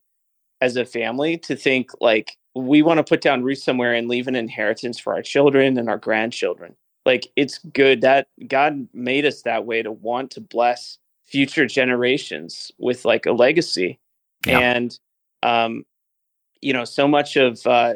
as a family to think like we want to put down roots somewhere and leave an inheritance for our children and our grandchildren. Like it's good that god made us that way to want to bless future generations with like a legacy. Yeah. and um you know so much of uh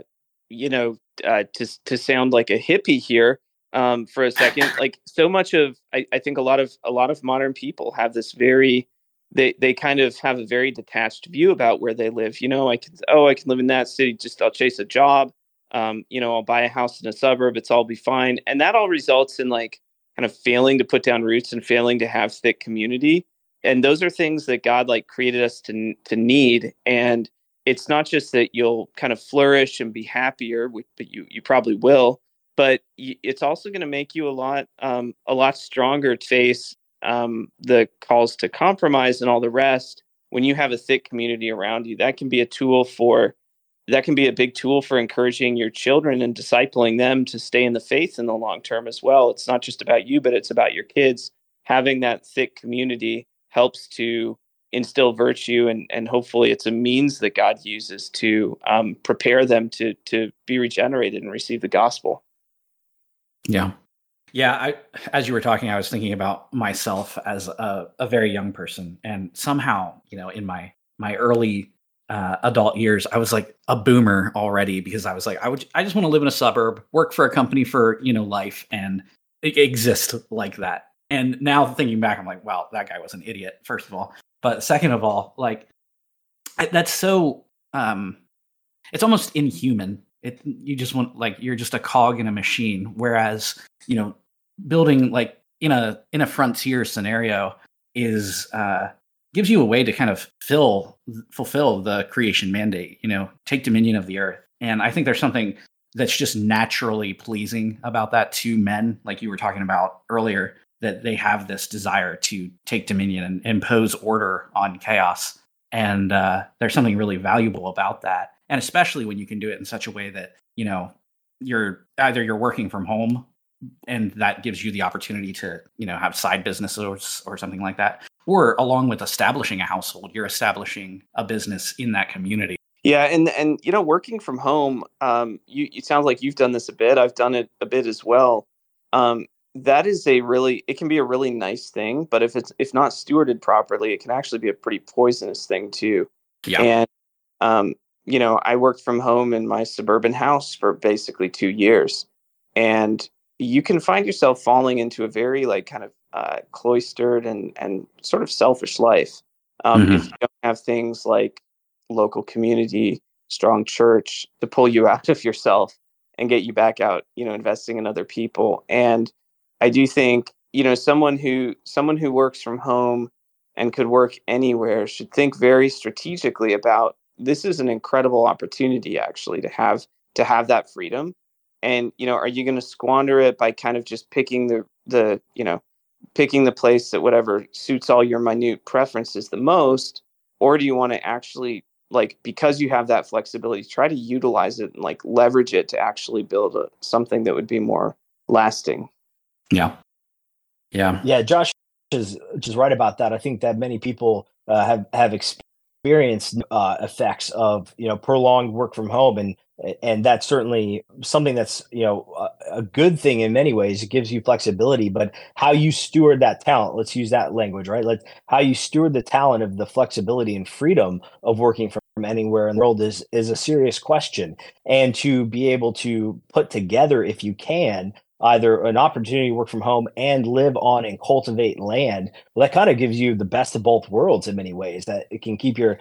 you know uh to to sound like a hippie here um for a second like so much of I, I think a lot of a lot of modern people have this very they they kind of have a very detached view about where they live you know i can oh i can live in that city just i'll chase a job um you know i'll buy a house in a suburb it's all be fine. And that all results in like kind of failing to put down roots and failing to have thick community. And those are things that god like created us to to need. And it's not just that you'll kind of flourish and be happier but you you probably will but it's also going to make you a lot um, a lot stronger to face um, the calls to compromise and all the rest. When you have a thick community around you that can be a tool for that can be a big tool for encouraging your children and discipling them to stay in the faith in the long term as well. It's not just about you but it's about your kids. Having that thick community helps to instill virtue and and hopefully it's a means that god uses to um, prepare them to to be regenerated and receive the gospel Yeah. Yeah, I as you were talking, I was thinking about myself as a, a very young person, and somehow, you know, in my my early uh, adult years, I was like a boomer already because I was like, I would, I just want to live in a suburb, work for a company for you know life, and exist like that. And now thinking back, I'm like, wow, that guy was an idiot. First of all, but second of all, like that's so um, it's almost inhuman. It you just want like you're just a cog in a machine, whereas you know building like in a in a frontier scenario is uh gives you a way to kind of fill fulfill the creation mandate you know take dominion of the earth and i think there's something that's just naturally pleasing about that to men like you were talking about earlier that they have this desire to take dominion and impose order on chaos and uh, there's something really valuable about that and especially when you can do it in such a way that you know you're either you're working from home and that gives you the opportunity to you know have side businesses or, or something like that or along with establishing a household you're establishing a business in that community Yeah, and and you know, working from home, um, you it sounds like you've done this a bit. I've done it a bit as well. Um, that is a really it can be a really nice thing, but if it's if not stewarded properly, it can actually be a pretty poisonous thing too. Yeah. And um, you know, I worked from home in my suburban house for basically two years, and you can find yourself falling into a very like kind of uh, cloistered and and sort of selfish life um, Mhm. if you don't have things like local community, strong church to pull you out of yourself and get you back out, you know, investing in other people. And I do think, you know, someone who someone who works from home and could work anywhere should think very strategically about this is an incredible opportunity actually to have to have that freedom. And, you know, are you going to squander it by kind of just picking the the, you know, picking the place that whatever suits all your minute preferences the most or do you want to actually like because you have that flexibility try to utilize it and like leverage it to actually build a, something that would be more lasting Yeah. Yeah. Yeah, Josh is just right about that. I think that many people uh, have have experienced uh, effects of you know prolonged work from home, and and that's certainly something that's you know a, good thing in many ways. It gives you flexibility, but how you steward that talent. Let's use that language, right? Let how you steward the talent of the flexibility and freedom of working from anywhere in the world is is a serious question, and to be able to put together, if you can, either an opportunity to work from home and live on and cultivate land. Well that kind of gives you the best of both worlds in many ways that it can keep your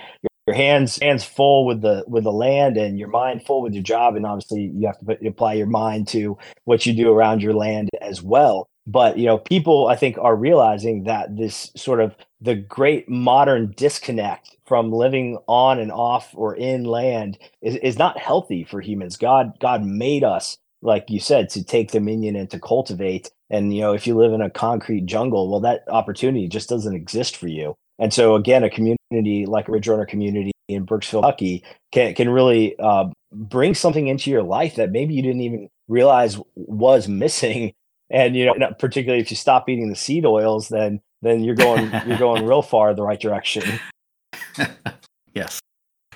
your hands hands full with the with the land and your mind full with your job and obviously you have to put, apply your mind to what you do around your land as well. But you know people i think are realizing that this sort of the great modern disconnect from living on and off or in land is, is not healthy for humans. God god made us like you said, to take dominion and to cultivate. And you know, if you live in a concrete jungle, well, that opportunity just doesn't exist for you. And so, again, a community like a Ridge Runner community in Burkesville, Kentucky, can can really uh, bring something into your life that maybe you didn't even realize was missing. And you know, particularly if you stop eating the seed oils, then then you're going you're going real far the right direction. yes.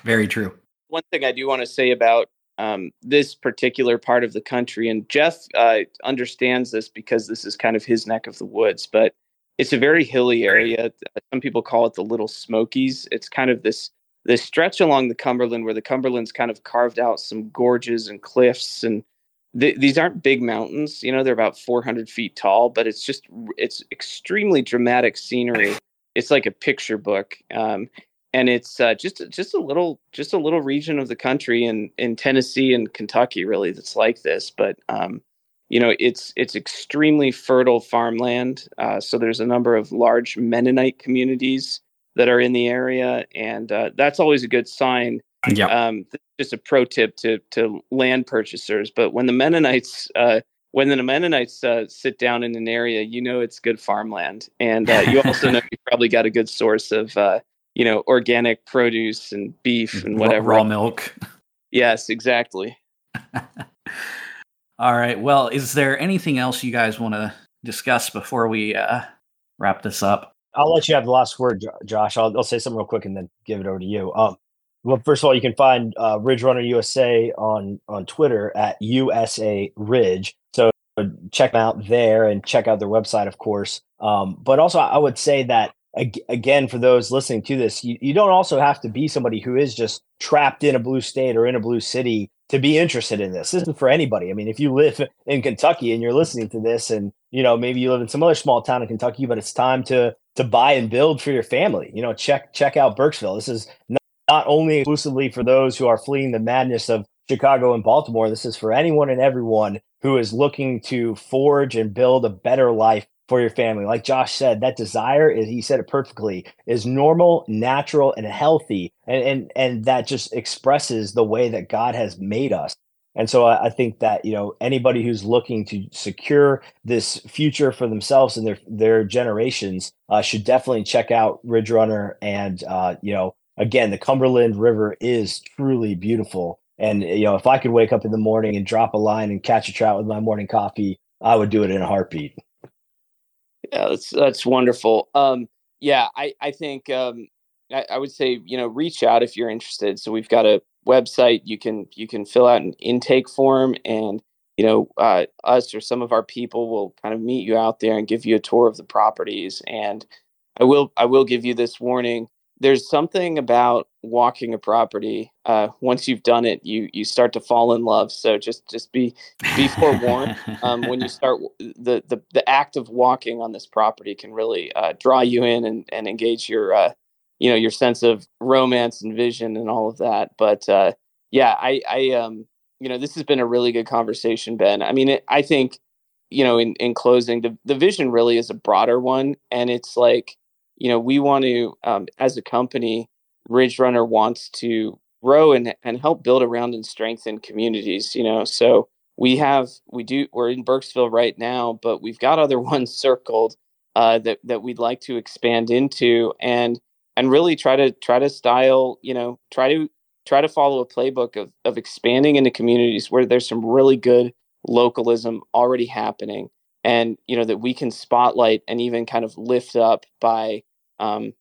Very true. one thing i do want to say about um, this particular part of the country. And jeff uh, understands this because this is kind of his neck of the woods but it's a very hilly area. Some people call it the little smokies. It's kind of this this stretch along the cumberland where the cumberland's kind of carved out some gorges and cliffs. And th- these aren't big mountains you know they're about 400 feet tall but it's just it's extremely dramatic scenery. It's like a picture book. Um, and it's uh, just just a little just a little region of the country in in Tennessee and Kentucky really that's like this but um, you know it's it's extremely fertile farmland uh, so there's a number of large Mennonite communities that are in the area and uh, that's always a good sign Yeah. um, just a pro tip to to land purchasers but when the Mennonites uh, when the Mennonites uh, sit down in an area, you know it's good farmland, and uh, you also know you probably got a good source of uh, you know organic produce and beef and whatever. Raw milk. Yes, exactly. All right. Well, is there anything else you guys want to discuss before we uh, wrap this up? I'll let you have the last word, Josh. I'll, I'll say something real quick and then give it over to you. Um, well, first of all, you can find uh, Ridge Runner USA on on Twitter at USA Ridge. So check them out there and check out their website, of course. Um, but also, I would say that ag- again, for those listening to this, you, you don't also have to be somebody who is just trapped in a blue state or in a blue city to be interested in this. This is for anybody. I mean, if you live in Kentucky and you're listening to this, and you know maybe you live in some other small town in Kentucky, but it's time to to buy and build for your family. You know, check check out Burkesville. This is not, not only exclusively for those who are fleeing the madness of Chicago and Baltimore. This is for anyone and everyone who is looking to forge and build a better life for your family. Like Josh said, that desire is he said it perfectly, is normal, natural, and healthy. And and and that just expresses the way that God has made us. And so I, I think that, you know, anybody who's looking to secure this future for themselves and their their generations uh, should definitely check out Ridge Runner. And uh, you know, again, the Cumberland River is truly beautiful. And you know, if I could wake up in the morning and drop a line and catch a trout with my morning coffee, I would do it in a heartbeat. Yeah, that's that's wonderful. Um, yeah, I I think um, I, I would say you know reach out if you're interested. So we've got a website, you can you can fill out an intake form, and you know uh, us or some of our people will kind of meet you out there and give you a tour of the properties. And I will I will give you this warning. There's something about walking a property. Uh, once you've done it, you you start to fall in love. So just just be be forewarned. um, when you start the, the the act of walking on this property can really uh, draw you in and, and engage your uh, you know your sense of romance and vision and all of that. But uh, yeah, I I um you know this has been a really good conversation, Ben. I mean, it, I think you know in in closing, the the vision really is a broader one, and it's like you know we want to um, as a company ridge runner wants to grow and, and help build around and strengthen communities you know? So we have we do we're in Burkesville right now but we've got other ones circled uh, that that we'd like to expand into and and really try to try to style you know try to try to follow a playbook of, of expanding into communities where there's some really good localism already happening and you know that we can spotlight and even kind of lift up by um,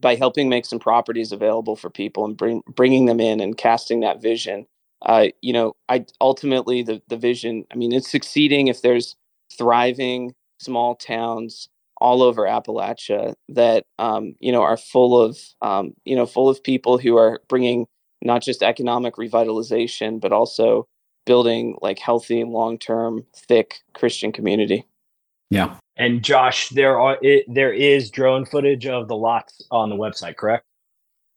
by helping make some properties available for people and bring, bringing them in and casting that vision uh, you know i ultimately the, the vision i mean it's succeeding if there's thriving small towns all over appalachia that um, you know are full of um, you know full of people who are bringing not just economic revitalization but also building like healthy long-term thick christian community yeah and Josh, there are it, there is drone footage of the lots on the website, correct?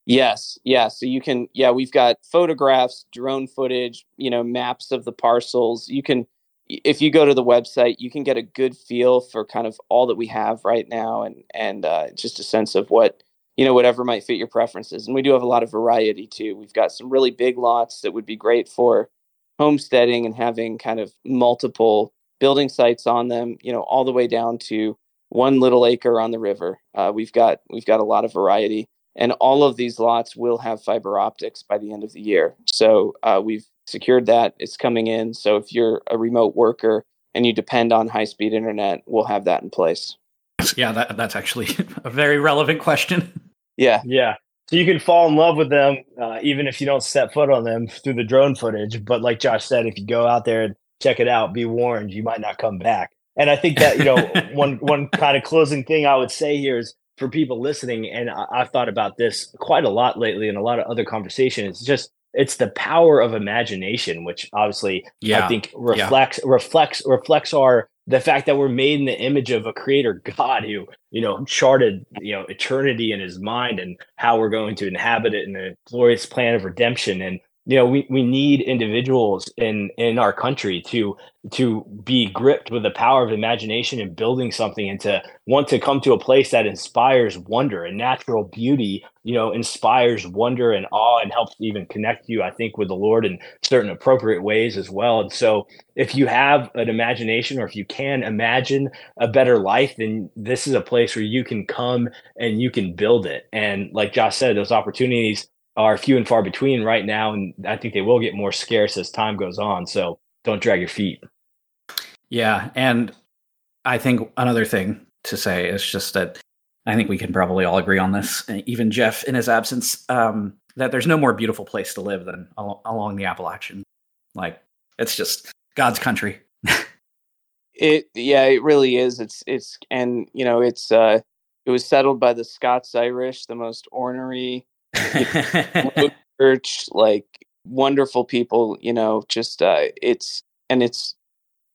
Yes, yeah. So you can, yeah, we've got photographs, drone footage, you know, maps of the parcels. You can, if you go to the website, you can get a good feel for kind of all that we have right now, and and uh, just a sense of what you know, whatever might fit your preferences. And we do have a lot of variety too. We've got some really big lots that would be great for homesteading and having kind of multiple building sites on them, you know, all the way down to one little acre on the river. Uh, we've got we've got a lot of variety, and all of these lots will have fiber optics by the end of the year. So uh, we've secured that; it's coming in. So if you're a remote worker and you depend on high speed internet, we'll have that in place. Yeah, that, that's actually a very relevant question. Yeah, yeah. So you can fall in love with them uh, even if you don't set foot on them through the drone footage. But like Josh said, if you go out there and check it out. Be warned, you might not come back. And I think that you know one one kind of closing thing I would say here is for people listening, and I, have thought about this quite a lot lately in a lot of other conversations. It's just it's the power of imagination, which obviously yeah. I think reflects yeah. reflects reflects our the fact that we're made in the image of a creator God who you know charted you know eternity in his mind and how we're going to inhabit it in a glorious plan of redemption and you know we, we need individuals in in our country to to be gripped with the power of imagination and building something and to want to come to a place that inspires wonder and natural beauty you know inspires wonder and awe and helps even connect you i think with the lord in certain appropriate ways as well. And so if you have an imagination or if you can imagine a better life then this is a place where you can come and you can build it. And like josh said those opportunities are few and far between right now, and I think they will get more scarce as time goes on. So don't drag your feet. Yeah, and I think another thing to say is just that I think we can probably all agree on this, even Jeff in his absence, um, that there's no more beautiful place to live than al- along the Appalachian. Like it's just God's country. it yeah, it really is. It's it's and you know it's uh it was settled by the Scots Irish, the most ornery church, like wonderful people, you know, just uh, it's and it's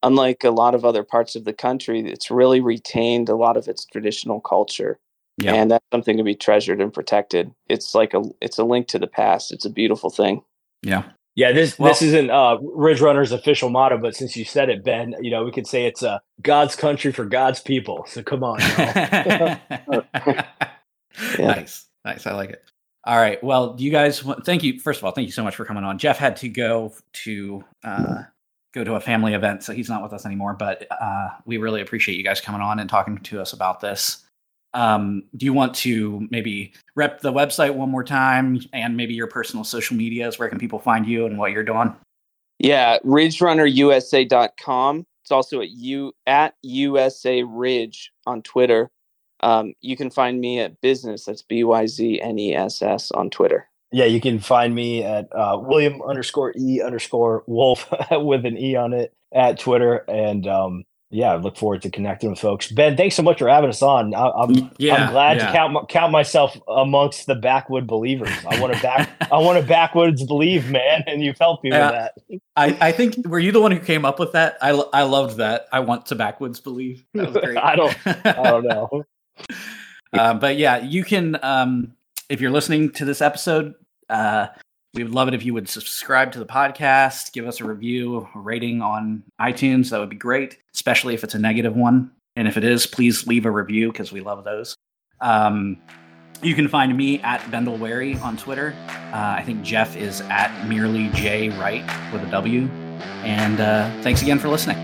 unlike a lot of other parts of the country, it's really retained a lot of its traditional culture. Yeah. And that's something to be treasured and protected. It's like a it's a link to the past. It's a beautiful thing. Yeah. Yeah, this well, this isn't uh, Ridge Runner's official motto, but since you said it, Ben, you know we could say it's uh, God's country for God's people. So come on. yeah. Nice, nice. I like it. All right. Well, you guys, thank you. First of all, thank you so much for coming on. Jeff had to go to uh, go to a family event, so he's not with us anymore. But uh, we really appreciate you guys coming on and talking to us about this. Um, do you want to maybe rep the website one more time and maybe your personal social medias? Where can people find you and what you're doing? Yeah, ridgerunnerusa.com. It's also at you at USA Ridge on Twitter. Um, you can find me at byzness. That's B Y Z N E S S on Twitter. yeah, you can find me at uh, William underscore E underscore Wolfe with an E on it at Twitter. And um, yeah, I look forward to connecting with folks. Ben, thanks so much for having us on. I, am yeah, I'm glad yeah. to count count myself amongst the backwood believers. I want to back I want to backwoods believe, man, and you've helped me with that. I, I think were you the one who came up with that? I, I loved that. I want to backwoods believe. That was great. I don't I don't know. uh, but yeah, you can um, if you're listening to this episode, uh, we would love it if you would subscribe to the podcast, give us a review, a rating on iTunes. That would be great, especially if it's a negative one. And if it is, please leave a review because we love those. Um, you can find me at Bendel Wary on Twitter. Uh, I think Jeff is at merely J Wright with a W. And uh, thanks again for listening.